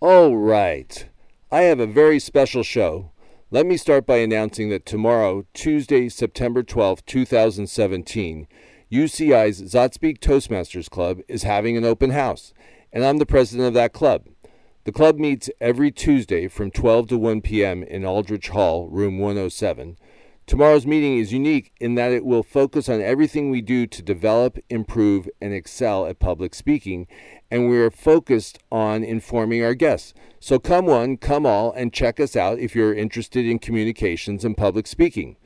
All right. I have a very special show. Let me start by announcing that tomorrow, Tuesday, September 12, 2017, UCI's Zotspeak Toastmasters Club is having an open house, and I'm the president of that club. The club meets every Tuesday from 12 to 1 p.m. in Aldrich Hall, room 107. Tomorrow's meeting is unique in that it will focus on everything we do to develop, improve, and excel at public speaking, and we are focused on informing our guests. So come one, come all, and check us out if you're interested in communications and public speaking.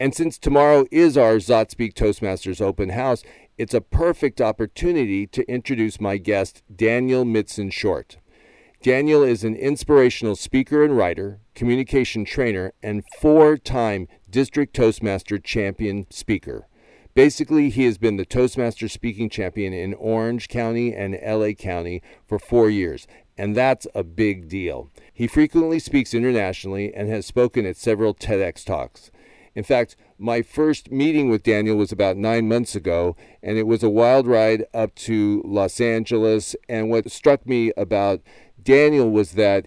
And since tomorrow is our Zotspeak Toastmasters open house, it's a perfect opportunity to introduce my guest, Daniel Midson Short. Daniel is an inspirational speaker and writer, communication trainer, and four time district Toastmaster champion speaker. Basically, he has been the Toastmaster speaking champion in Orange County and LA County for four years, and that's a big deal. He frequently speaks internationally and has spoken at several TEDx talks. In fact, my first meeting with Daniel was about nine months ago, and it was a wild ride up to Los Angeles. And what struck me about Daniel was that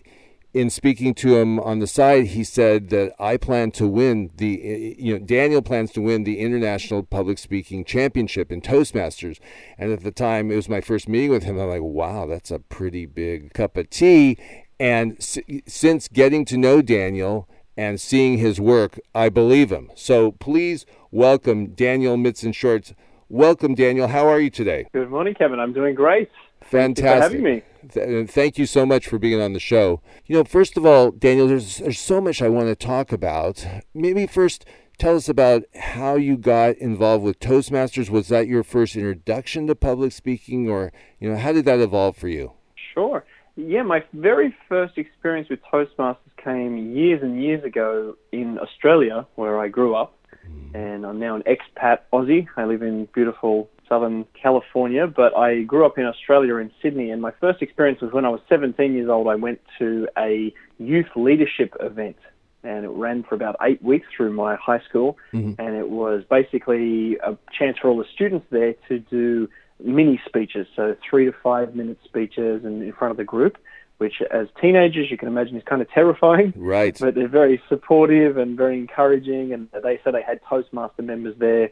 in speaking to him on the side, he said that I plan to win the, you know, Daniel plans to win the International Public Speaking Championship in Toastmasters. And at the time, it was my first meeting with him. I'm like, wow, that's a pretty big cup of tea. And s- since getting to know Daniel and seeing his work, I believe him. So please welcome Daniel Midson Shorts. Welcome, Daniel. How are you today? Good morning, Kevin. I'm doing great. Fantastic. Thank you for having me. Th- Thank you so much for being on the show. You know, first of all, Daniel, there's there's so much I want to talk about. Maybe first tell us about how you got involved with Toastmasters. Was that your first introduction to public speaking, or you know, how did that evolve for you? Sure. Yeah, my very first experience with Toastmasters came years and years ago in Australia, where I grew up. Mm. And I'm now an expat Aussie. I live in beautiful Southern California, but I grew up in Australia in Sydney. And my first experience was when I was 17 years old. I went to a youth leadership event, and it ran for about eight weeks through my high school. Mm-hmm. And it was basically a chance for all the students there to do mini speeches, so three to five minute speeches and in front of the group, which as teenagers you can imagine is kind of terrifying. Right. But they're very supportive and very encouraging, and they said they had Toastmaster members there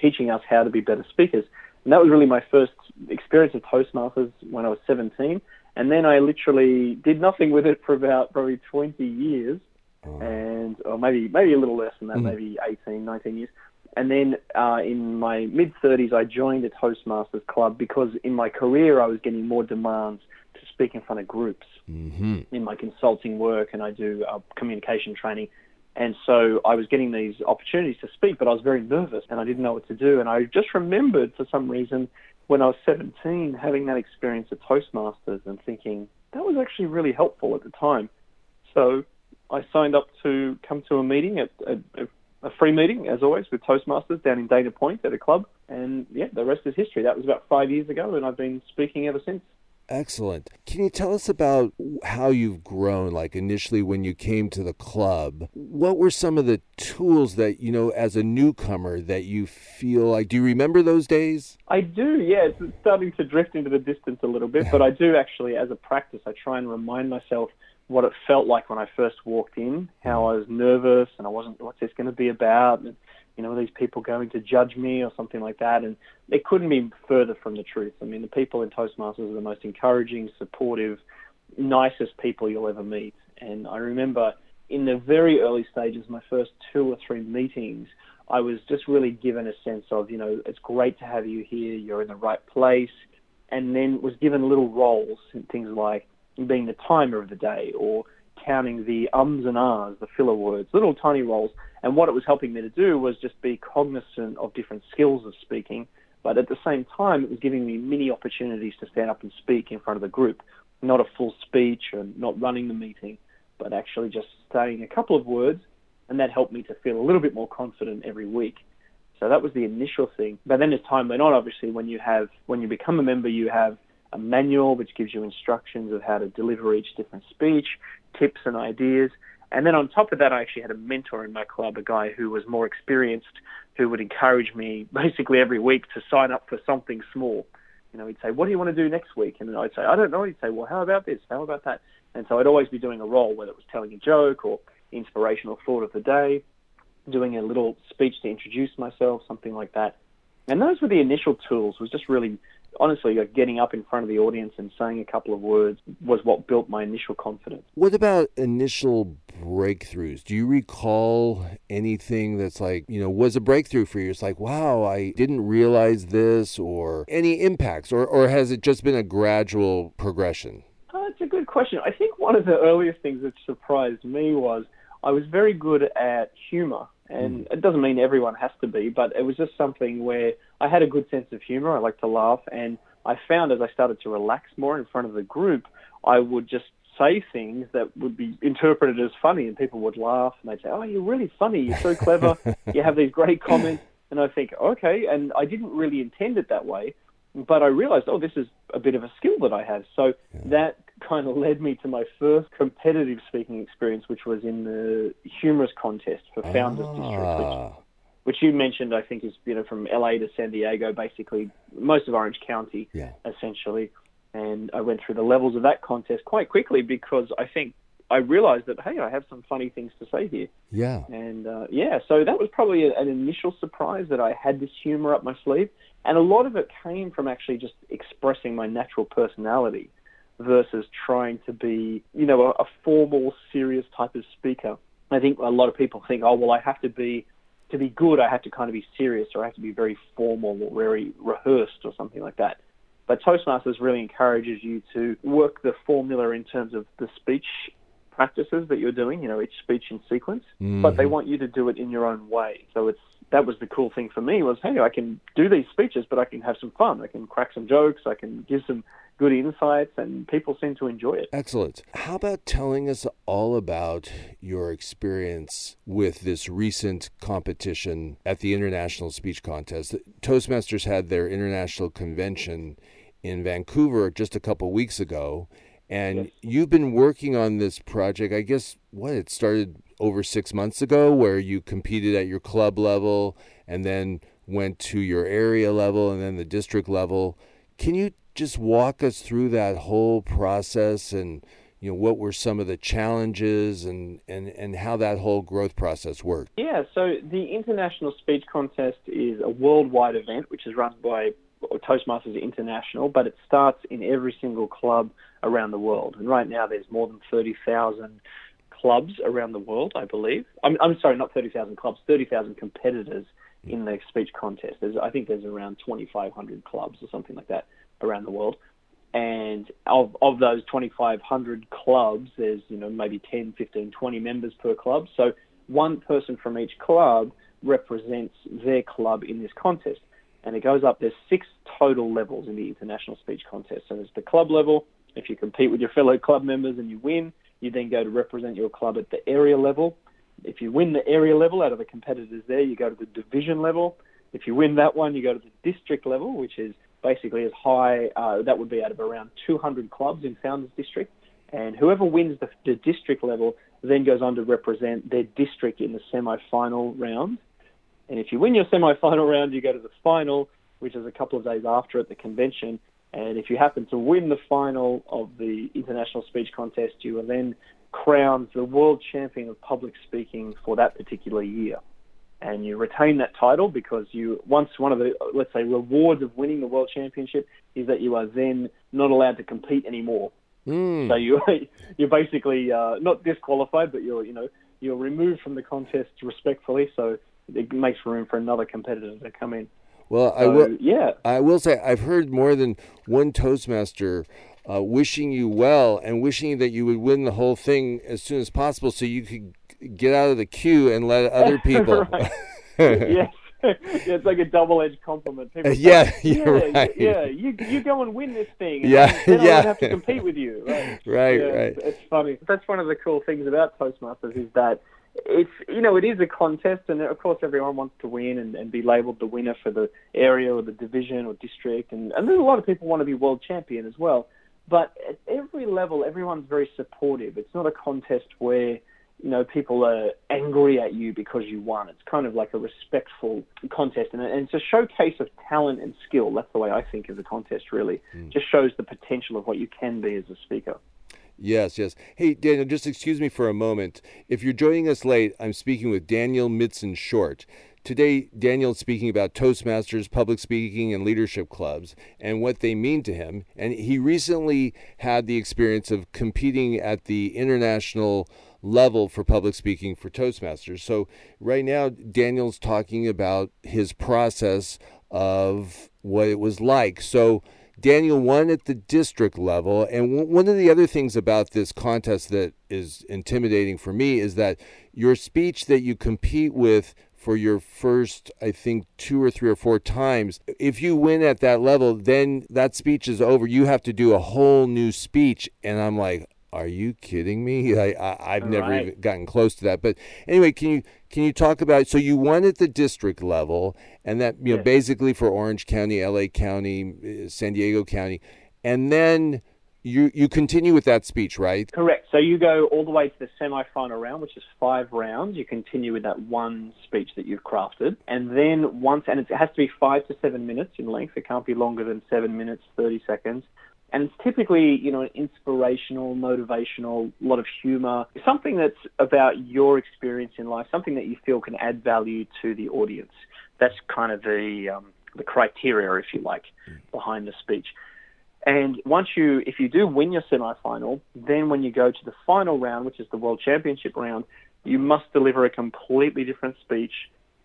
teaching us how to be better speakers. And that was really my first experience of Toastmasters when I was 17. And then I literally did nothing with it for about probably 20 years, and or maybe maybe a little less than that, maybe 18, 19 years. And then uh, in my mid 30s, I joined a Toastmasters club because in my career I was getting more demands to speak in front of groups hmm in my consulting work, and I do uh, communication training. And so I was getting these opportunities to speak, but I was very nervous and I didn't know what to do. And I just remembered for some reason when I was 17 having that experience at Toastmasters and thinking that was actually really helpful at the time. So I signed up to come to a meeting at a, a free meeting, as always, with Toastmasters down in Dana Point at a club. And yeah, the rest is history. That was about five years ago, and I've been speaking ever since. Excellent. Can you tell us about how you've grown? Like initially when you came to the club, what were some of the tools that, you know, as a newcomer that you feel like, do you remember those days? I do, yeah. It's starting to drift into the distance a little bit, but I do actually, as a practice, I try and remind myself what it felt like when I first walked in, how I was nervous and I wasn't, what's this going to be about? And, you know, are these people going to judge me or something like that? And it couldn't be further from the truth. I mean, the people in Toastmasters are the most encouraging, supportive, nicest people you'll ever meet. And I remember in the very early stages, my first two or three meetings, I was just really given a sense of, you know, it's great to have you here, you're in the right place, and then was given little roles, in things like being the timer of the day or counting the ums and ahs, the filler words, little tiny roles. And what it was helping me to do was just be cognizant of different skills of speaking, but at the same time, it was giving me many opportunities to stand up and speak in front of the group. Not a full speech and not running the meeting, but actually just saying a couple of words, and that helped me to feel a little bit more confident every week. So that was the initial thing. But then as time went on, obviously, when you have when you become a member, you have a manual which gives you instructions of how to deliver each different speech, tips and ideas. And then on top of that, I actually had a mentor in my club, a guy who was more experienced, who would encourage me basically every week to sign up for something small. you know, he'd say, "What do you want to do next week?" And I'd say, "I don't know." He'd say, "Well, how about this? How about that?" And so I'd always be doing a role, whether it was telling a joke or inspirational thought of the day, doing a little speech to introduce myself, something like that. And those were the initial tools. Was just really, honestly, like getting up in front of the audience and saying a couple of words was what built my initial confidence. What about initial breakthroughs? Do you recall anything that's like, you know, was a breakthrough for you? It's like, wow, I didn't realize this, or any impacts, or or has it just been a gradual progression? Uh, oh, that's a good question. I think one of the earliest things that surprised me was I was very good at humor. And mm. it doesn't mean everyone has to be, but it was just something where I had a good sense of humor. I like to laugh. And I found as I started to relax more in front of the group, I would just say things that would be interpreted as funny and people would laugh and they'd say, Oh, you're really funny. You're so clever. you have these great comments. And I think, okay. And I didn't really intend it that way but I realized, oh, this is a bit of a skill that I have. So yeah. that kind of led me to my first competitive speaking experience, which was in the humorous contest for Founders ah. District, which, which, you mentioned, I think, is you know from LA to San Diego, basically most of Orange County, yeah. essentially. And I went through the levels of that contest quite quickly because I think I realized that hey, I have some funny things to say here. Yeah. And uh, yeah, so that was probably a, an initial surprise that I had this humor up my sleeve, and a lot of it came from actually just expressing my natural personality versus trying to be, you know, a, a formal, serious type of speaker. I think a lot of people think, oh, well, I have to be to be good. I have to kind of be serious, or I have to be very formal or very rehearsed, or something like that. But Toastmasters really encourages you to work the formula in terms of the speech practices that you're doing, you know, each speech in sequence, mm-hmm. but they want you to do it in your own way. So it's that was the cool thing for me was, hey, I can do these speeches, but I can have some fun. I can crack some jokes. I can give some good insights, and people seem to enjoy it. Excellent. How about telling us all about your experience with this recent competition at the International Speech Contest? Toastmasters had their international convention in Vancouver just a couple weeks ago and yes. you've been working on this project, I guess, what? It started over six months ago, where you competed at your club level and then went to your area level and then the district level. Can you just walk us through that whole process and you know what were some of the challenges and, and, and how that whole growth process worked? Yeah, so the International Speech Contest is a worldwide event which is run by Toastmasters International, but it starts in every single club around the world. And right now, there's more than 30,000 clubs around the world, I believe. I'm, I'm sorry, not 30,000 clubs, 30,000 competitors mm. in the speech contest. There's, I think there's around 2,500 clubs or something like that around the world. And of, of those 2,500 clubs, there's you know maybe 10, 15, 20 members per club. So one person from each club represents their club in this contest and it goes up. There's six total levels in the international speech contest. So there's the club level. If you compete with your fellow club members and you win, you then go to represent your club at the area level. If you win the area level out of the competitors there, you go to the division level. If you win that one, you go to the district level, which is basically as high, uh, that would be out of around 200 clubs in Founders District. And whoever wins the, the district level then goes on to represent their district in the semi-final round. And if you win your semi-final round, you go to the final, which is a couple of days after at the convention. And if you happen to win the final of the international speech contest, you are then crowned the world champion of public speaking for that particular year. And you retain that title because you once one of the let's say rewards of winning the world championship is that you are then not allowed to compete anymore. Mm. So you you're basically uh, not disqualified, but you're you know you're removed from the contest respectfully. So it makes room for another competitor to come in. Well, so, I will. Yeah, I will say I've heard more than one Toastmaster uh, wishing you well and wishing that you would win the whole thing as soon as possible, so you could get out of the queue and let other people. yes. it's like a double-edged compliment. People yeah, say, yeah, right. yeah. You you go and win this thing. yeah, then, then yeah. I have to compete with you. Right, right, yeah, right. It's, it's funny. That's one of the cool things about Toastmasters is that it's you know it is a contest, and of course everyone wants to win and, and be labelled the winner for the area or the division or district, and, and there's a lot of people want to be world champion as well. But at every level, everyone's very supportive. It's not a contest where you know, people are angry at you because you won. It's kind of like a respectful contest, and it's a showcase of talent and skill. That's the way I think of the contest. Really, mm. just shows the potential of what you can be as a speaker. Yes, yes. Hey, Daniel, just excuse me for a moment. If you're joining us late, I'm speaking with Daniel Midson Short. Today, Daniel's speaking about Toastmasters, public speaking, and leadership clubs and what they mean to him. And he recently had the experience of competing at the international level for public speaking for Toastmasters. So, right now, Daniel's talking about his process of what it was like. So, Daniel won at the district level. And w- one of the other things about this contest that is intimidating for me is that your speech that you compete with for your first, I think, two or three or four times. If you win at that level, then that speech is over. You have to do a whole new speech. And I'm like, are you kidding me? I, I have never right. even gotten close to that. But anyway, can you can you talk about so you won at the district level, and that you know basically for Orange County, L.A. County, uh, San Diego County, and then you you continue with that speech, right? Correct. So you go all the way to the semi-final round, which is five rounds. You continue with that one speech that you've crafted, and then once, and it has to be five to seven minutes in length. It can't be longer than seven minutes thirty seconds. And it's typically, you know, inspirational, motivational, a lot of humor, something that's about your experience in life, something that you feel can add value to the audience. That's kind of the um, the criteria, if you like, behind the speech. And once you, if you do win your semi-final, then when you go to the final round, which is the World Championship round, you must deliver a completely different speech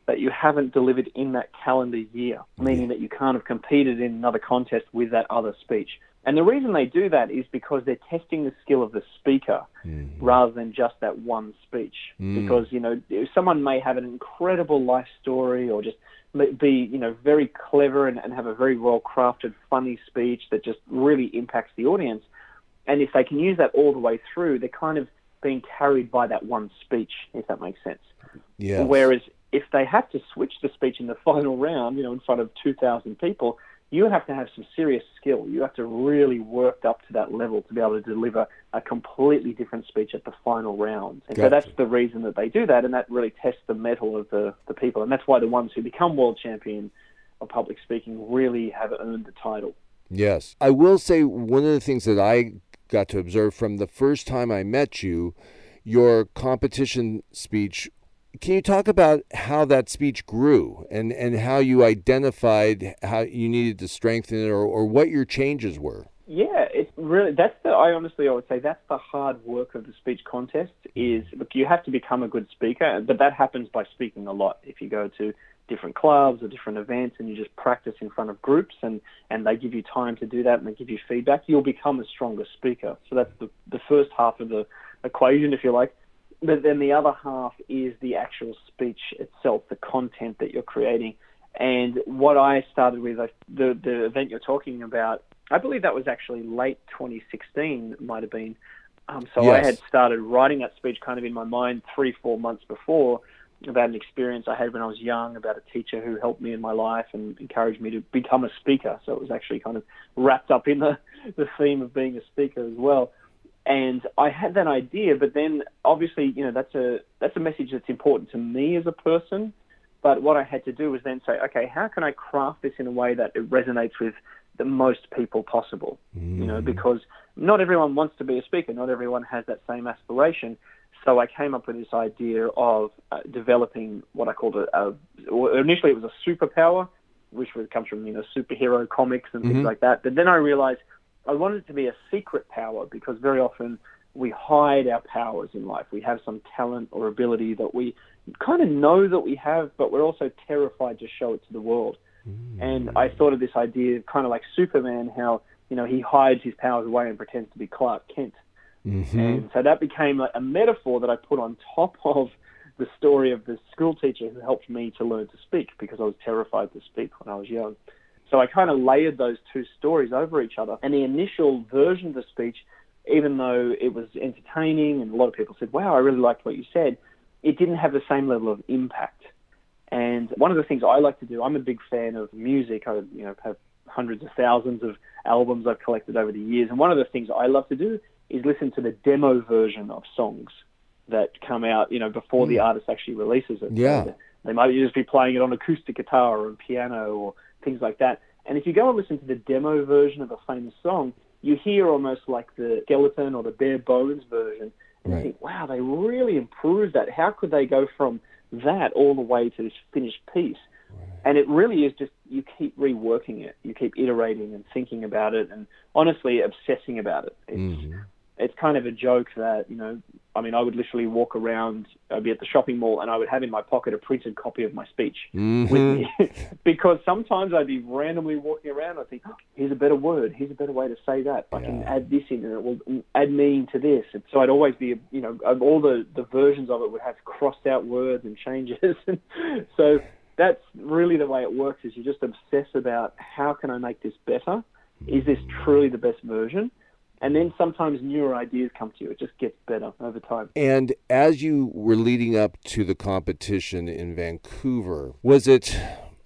that you haven't delivered in that calendar year, meaning that you can't have competed in another contest with that other speech. And the reason they do that is because they're testing the skill of the speaker mm. rather than just that one speech. Mm. Because, you know, someone may have an incredible life story or just be you know very clever and, and have a very well crafted funny speech that just really impacts the audience and if they can use that all the way through they're kind of being carried by that one speech if that makes sense yeah whereas if they have to switch the speech in the final round you know in front of 2000 people you have to have some serious skill. You have to really work up to that level to be able to deliver a completely different speech at the final round. And gotcha. so that's the reason that they do that, and that really tests the mettle of the, the people. And that's why the ones who become world champion of public speaking really have earned the title. Yes. I will say one of the things that I got to observe from the first time I met you, your competition speech can you talk about how that speech grew and, and how you identified how you needed to strengthen it or, or what your changes were? Yeah, it's really that's the I honestly I would say that's the hard work of the speech contest is look you have to become a good speaker, but that happens by speaking a lot. If you go to different clubs or different events and you just practice in front of groups and, and they give you time to do that and they give you feedback, you'll become a stronger speaker. So that's the, the first half of the equation, if you like. But then the other half is the actual speech itself, the content that you're creating. And what I started with, the, the event you're talking about, I believe that was actually late 2016, might have been. Um, so yes. I had started writing that speech kind of in my mind three, four months before about an experience I had when I was young, about a teacher who helped me in my life and encouraged me to become a speaker. So it was actually kind of wrapped up in the, the theme of being a speaker as well. And I had that idea, but then obviously, you know, that's a that's a message that's important to me as a person. But what I had to do was then say, okay, how can I craft this in a way that it resonates with the most people possible? Mm. You know, mm. because not everyone wants to be a speaker, not everyone has that same aspiration. So I came up with this idea of uh, developing what I called a, a well, initially it was a superpower, which comes from you know superhero comics and things mm-hmm. like that. But then I realized I wanted it to be a secret power because very often we hide our powers in life. We have some talent or ability that we kind of know that we have, but we're also terrified to show it to the world. Mm. And I thought of this idea, kind of like Superman, how you know he hides his powers away and pretends to be Clark Kent. Mm-hmm. And so that became a, a metaphor that I put on top of the story of the school teacher who helped me to learn to speak because I was terrified to speak when I was young. So I kind of layered those two stories over each other. And the initial version of the speech, even though it was entertaining and a lot of people said, wow, I really liked what you said, it didn't have the same level of impact. And one of the things I like to do, I'm a big fan of music. I you know have hundreds of thousands of albums I've collected over the years. And one of the things I love to do is listen to the demo version of songs. that come out, you know, before the mm. artist actually releases it. Yeah. So they might just be playing it on acoustic guitar or piano or things like that. And if you go and listen to the demo version of a famous song, you hear almost like the skeleton or the bare bones version, and Right. you think, wow, they really improved that. How could they go from that all the way to this finished piece? And it really is just you keep reworking it, you keep iterating and thinking about it, and honestly obsessing about it. It's, Mhm. It's kind of a joke that you know i mean i would literally walk around i'd be at the shopping mall and i would have in my pocket a printed copy of my speech Mhm. with me. Because sometimes i'd be randomly walking around i think oh, here's a better word here's a better way to say that. I can add this in and it will add meaning to this. And so i'd always be you know all the the versions of it would have crossed out words and changes. So that's really the way it works is you just obsess about how can i make this better? Is this truly the best version and then sometimes newer ideas come to you. It just gets better over time. And as you were leading up to the competition in Vancouver, was it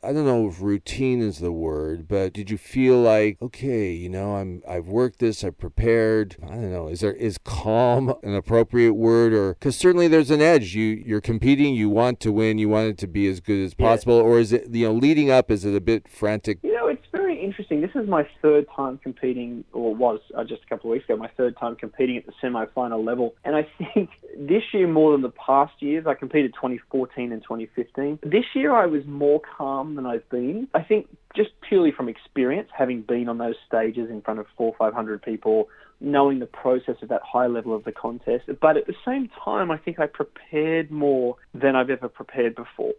I don't know if routine is the word, but did you feel like, okay, you know, I'm I've worked this, I've prepared. I don't know, is there is calm an appropriate word or cuz certainly there's an edge. You you're competing, you want to win, you want it to be as good as Yeah. possible or is it, you know, leading up is it a bit frantic? You know, it's interesting. This is my third time competing, or was uh, just a couple of weeks ago, my third time competing at the semi-final level. And I think this year, more than the past years, I competed 2014 and 2015. This year, I was more calm than I've been. I think just purely from experience, having been on those stages in front of four, 500 people, knowing the process of that high level of the contest. But at the same time, I think I prepared more than I've ever prepared before.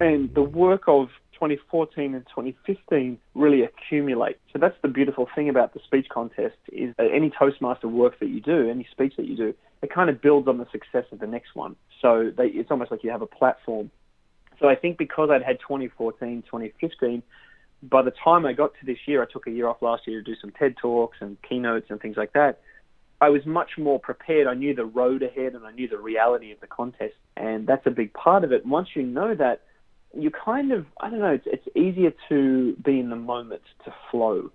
And the work of 2014 and 2015 really accumulate. So that's the beautiful thing about the speech contest is that any Toastmaster work that you do, any speech that you do, it kind of builds on the success of the next one. So they, it's almost like you have a platform. So I think because I'd had 2014, 2015, by the time I got to this year, I took a year off last year to do some TED Talks and keynotes and things like that. I was much more prepared. I knew the road ahead and I knew the reality of the contest. And that's a big part of it. Once you know that, you kind of, I don't know, it's, it's easier to be in the moment, to flow.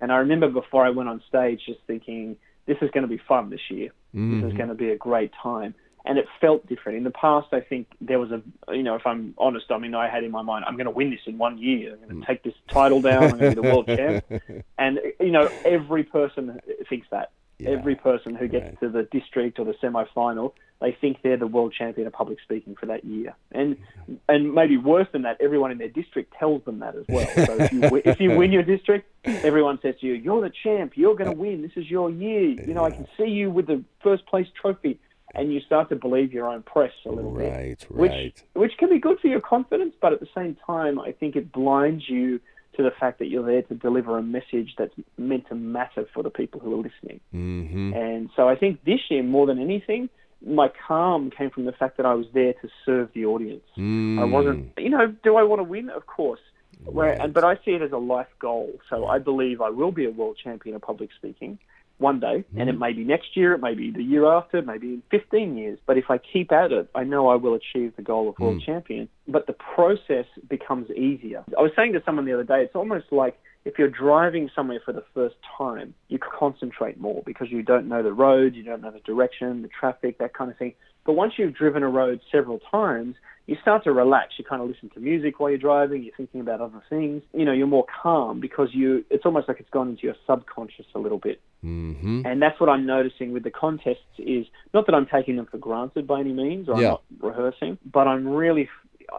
And I remember before I went on stage just thinking, this is going to be fun this year. This is mm-hmm. going to be a great time. And it felt different. In the past, I think there was a, you know, if I'm honest, I mean, I had in my mind, I'm going to win this in one year. I'm going to mm. take this title down. I'm going to be the world champ. And, you know, every person thinks that. Yeah, Every person who gets right. to the district or the semi-final, they think they're the world champion of public speaking for that year. And and maybe worse than that, everyone in their district tells them that as well. So if you if you win your district, everyone says to you, "You're the champ. You're going to win. This is your year. You know, I can see you with the first place trophy." And you start to believe your own press a little bit Right, which right. which can be good for your confidence, but at the same time, I think it blinds you to the fact that you're there to deliver a message that's meant to matter for the people who are listening. Mhm. And so I think this year, more than anything, my calm came from the fact that I was there to serve the audience. I Mm. wasn't, you know, do I want to win? Of course. Where, Right. but I see it as a life goal. So I believe I will be a world champion of public speaking one day, and Mm-hmm. it may be next year, it may be the year after, maybe in 15 years. But if I keep at it, I know I will achieve the goal of world Mm. champion. But the process becomes easier. I was saying to someone the other day, it's almost like if you're driving somewhere for the first time, you concentrate more because you don't know the road, you don't know the direction, the traffic, that kind of thing. But once you've driven a road several times, you start to relax. You kind of listen to music while you're driving. You're thinking about other things. You know, you're more calm because you. It's almost like it's gone into your subconscious a little bit. Mhm. And that's what I'm noticing with the contests is not that I'm taking them for granted by any means, or I'm not rehearsing, but I'm really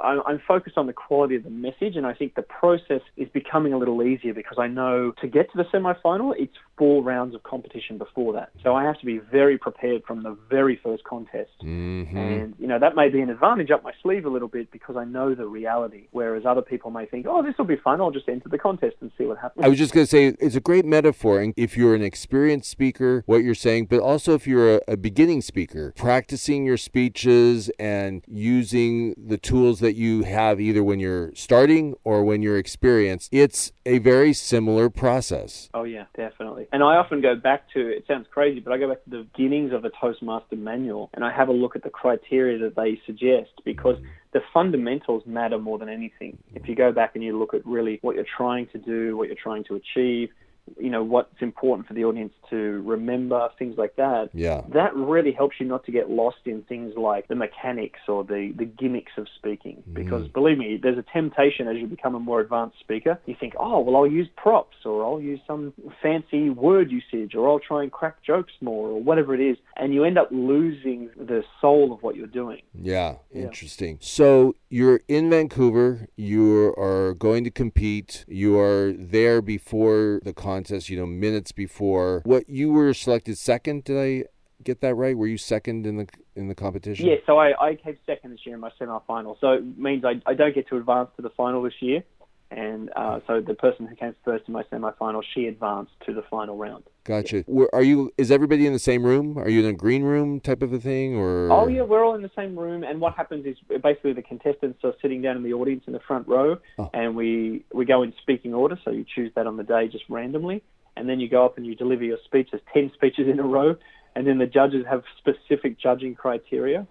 I'm focused on the quality of the message, and I think the process is becoming a little easier because I know to get to the semi-final, it's four rounds of competition before that. So I have to be very prepared from the very first contest. Mhm. And, you know, that may be an advantage up my sleeve a little bit because I know the reality. Whereas other people may think, oh, this will be fun. I'll just enter the contest and see what happens. I was just going to say it's a great metaphor. And if you're an experienced speaker, what you're saying, but also if you're a, a beginning speaker, practicing your speeches and using the tools that you have either when you're starting or when you're experienced, it's a very similar process. Oh yeah, definitely. And I often go back to it sounds crazy, but I go back to the beginnings of the Toastmaster manual and I have a look at the criteria that they suggest because the fundamentals matter more than anything. If you go back and you look at really what you're trying to do, what you're trying to achieve, you know, what's important for the audience to remember, things like that. Yeah. That really helps you not to get lost in things like the mechanics or the, the gimmicks of speaking. Mm. Because believe me, there's a temptation as you become a more advanced speaker. You think, oh, well, I'll use props or I'll use some fancy word usage or I'll try and crack jokes more or whatever it is. And you end up losing the soul of what you're doing. Yeah, Yeah. interesting. So you're in Vancouver, you are going to compete, you are there before the contest, you know, minutes before. What you were selected second, did I get that right? Were you second in the in the competition? Yeah, so I, I came second this year in my semi-final. So it means I, I don't get to advance to the final this year. And uh, so the person who came first in my semi-final, she advanced to the final round. Gotcha. Were, are you is everybody in the same room? Are you in a green room type of a thing or Oh yeah, we're all in the same room, and what happens is basically the contestants are sitting down in the audience in the front row, Oh. and we we go in speaking order. So you choose that on the day just randomly, and then you go up and you deliver your speech. There's ten speeches in a row, and then the judges have specific judging criteria,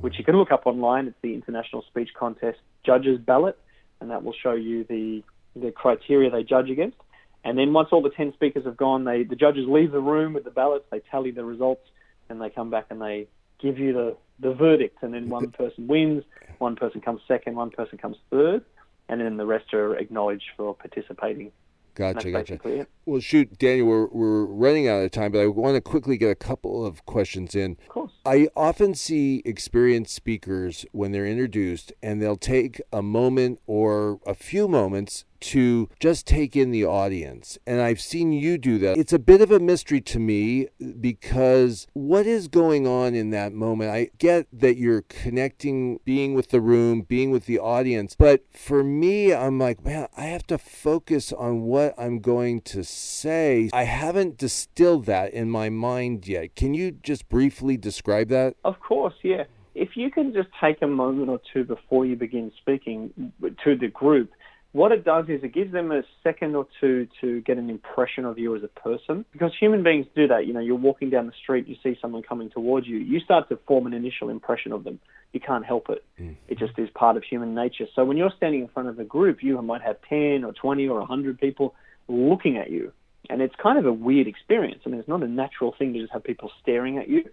which you can look up online. It's the International Speech Contest Judges Ballot, and that will show you the the criteria they judge against. And then once all the ten speakers have gone, they the judges leave the room with the ballots. They tally the results, and they come back and they give you the the verdict. And then one person wins, one person comes second, one person comes third, and then the rest are acknowledged for participating. Gotcha, gotcha. it. Well, shoot, Daniel, we're, we're running out of time, but I want to quickly get a couple of questions in. Of course. I often see experienced speakers when they're introduced, and they'll take a moment or a few moments to just take in the audience. And I've seen you do that. It's a bit of a mystery to me because what is going on in that moment? I get that you're connecting, being with the room, being with the audience, but for me, I'm like, man, I have to focus on what I'm going to say. I haven't distilled that in my mind yet. Can you just briefly describe that? Of course, yeah. If you can just take a moment or two before you begin speaking to the group, what it does is it gives them a second or two to get an impression of you as a person. Because human beings do that. You know, you're walking down the street, you see someone coming towards you, you start to form an initial impression of them. You can't help it. Mm-hmm. It just is part of human nature. So when you're standing in front of a group, you might have 10 or 20 or 100 people looking at you. And it's kind of a weird experience. I mean, it's not a natural thing to just have people staring at you.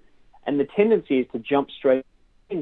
And the tendency is to jump straight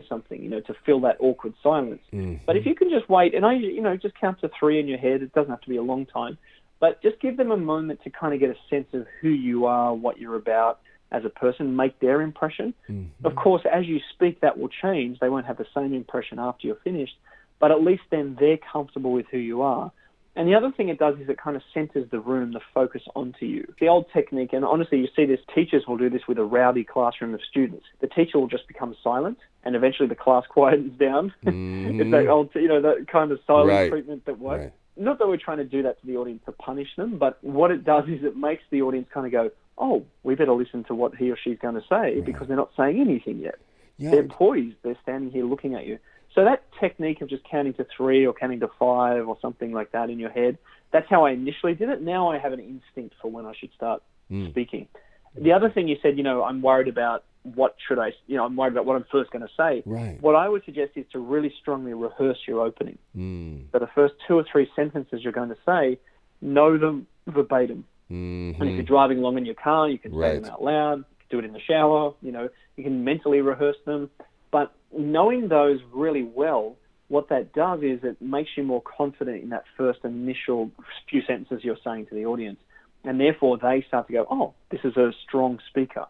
something, you know, to fill that awkward silence. Mm-hmm. But if you can just wait, and I, you know, just count to three in your head, it doesn't have to be a long time, but just give them a moment to kind of get a sense of who you are, what you're about as a person, make their impression. Mm-hmm. Of course, as you speak, that will change. They won't have the same impression after you're finished, but at least then they're comfortable with who you are. And the other thing it does is it kind of centers the room, the focus onto you. The old technique, and honestly, you see this, teachers will do this with a rowdy classroom of students. The teacher will just become silent, and eventually the class quietens down. it's that mm. old, you know, that kind of silent Right. treatment that works. Right. Not that we're trying to do that to the audience to punish them, but what it does is it makes the audience kind of go, oh, we better listen to what he or she's going to say because they're not saying anything yet. Yeah. They're poised. They're standing here looking at you. So that technique of just counting to three or counting to five or something like that in your head, that's how I initially did it. Now I have an instinct for when I should start speaking. The other thing you said, you know, I'm worried about what should I, you know, I'm worried about what I'm first going to say. Right. What I would suggest is to really strongly rehearse your opening. Mm. So the first two or three sentences you're going to say, know them verbatim. Mhm. And if you're driving along in your car, you can say them out loud. Do it in the shower. You know, you can mentally rehearse them. But knowing those really well, what that does is it makes you more confident in that first initial few sentences you're saying to the audience, and therefore they start to go, "Oh, this is a strong speaker."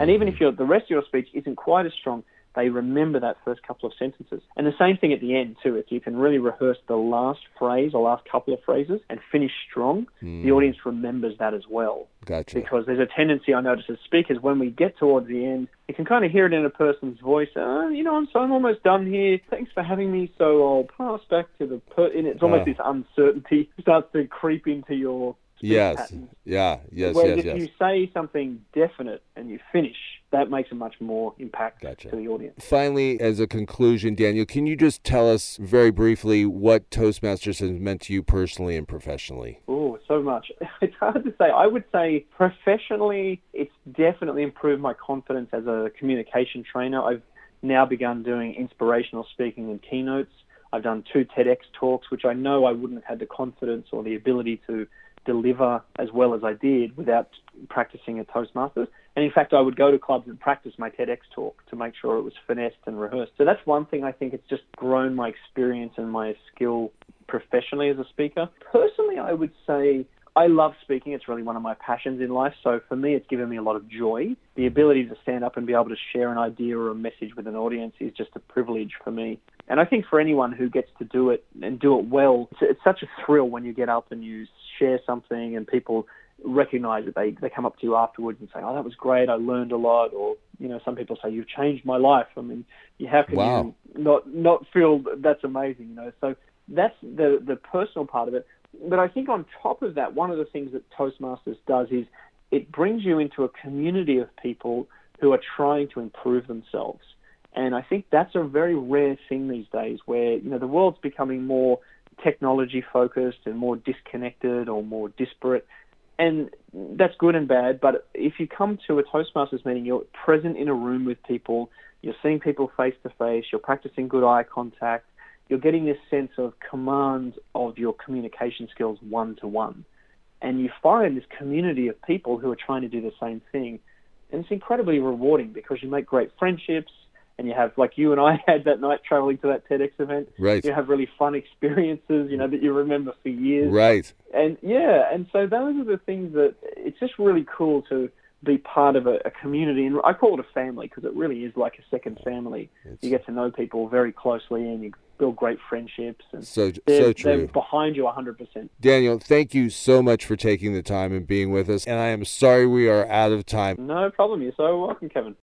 And even if mm. you're, the rest of your speech isn't quite as strong, they remember that first couple of sentences. And the same thing at the end too. If you can really rehearse the last phrase or last couple of phrases and finish strong, the audience remembers that as well Gotcha. because there's a tendency I notice as speakers when we get towards the end, you can kind of hear it in a person's voice. Uh, you know, I'm so I'm almost done here. Thanks for having me. So I'll pass back to the per. And it's almost Ah. this uncertainty starts to creep into your Yes. pattern. Yeah. Yes. Whereas yes. if Yes. you say something definite and you finish, that makes a much more impact Gotcha. to the audience. Finally, as a conclusion, Daniel, can you just tell us very briefly what Toastmasters has meant to you personally and professionally? Oh, so much. It's hard to say. I would say professionally, it's definitely improved my confidence as a communication trainer. I've now begun doing inspirational speaking and keynotes. I've done two TEDx talks, which I know I wouldn't have had the confidence or the ability to deliver as well as I did without practicing at Toastmasters. And in fact, I would go to clubs and practice my TEDx talk to make sure it was finessed and rehearsed. So that's one thing I think it's just grown my experience and my skill professionally as a speaker. Personally, I would say I love speaking. It's really one of my passions in life. So for me, it's given me a lot of joy. The ability to stand up and be able to share an idea or a message with an audience is just a privilege for me. And I think for anyone who gets to do it and do it well, it's, it's such a thrill when you get up and you share something and people recognize that they, they come up to you afterwards and say, oh, that was great. I learned a lot. Or, you know, some people say, you've changed my life. I mean, you, how can wow. you not, not feel that's amazing, you know? So that's the, the personal part of it. But I think on top of that, one of the things that Toastmasters does is it brings you into a community of people who are trying to improve themselves. And I think that's a very rare thing these days where, you know, the world's becoming more technology focused and more disconnected or more disparate. And that's good and bad, but if you come to a Toastmasters meeting, you're present in a room with people, you're seeing people face to face, you're practicing good eye contact, you're getting this sense of command of your communication skills one to one. And you find this community of people who are trying to do the same thing. And it's incredibly rewarding because you make great friendships and you have, like you and I had that night traveling to that TEDx event. Right. You have really fun experiences, you know, that you remember for years. Right. And yeah, and so those are the things that it's just really cool to be part of a, a community, and I call it a family because it really is like a second family. It's... You get to know people very closely, and you build great friendships. And so so true. They're behind you 100%. Daniel, thank you so much for taking the time and being with us. And I am sorry we are out of time. No problem. You're so welcome, Kevin.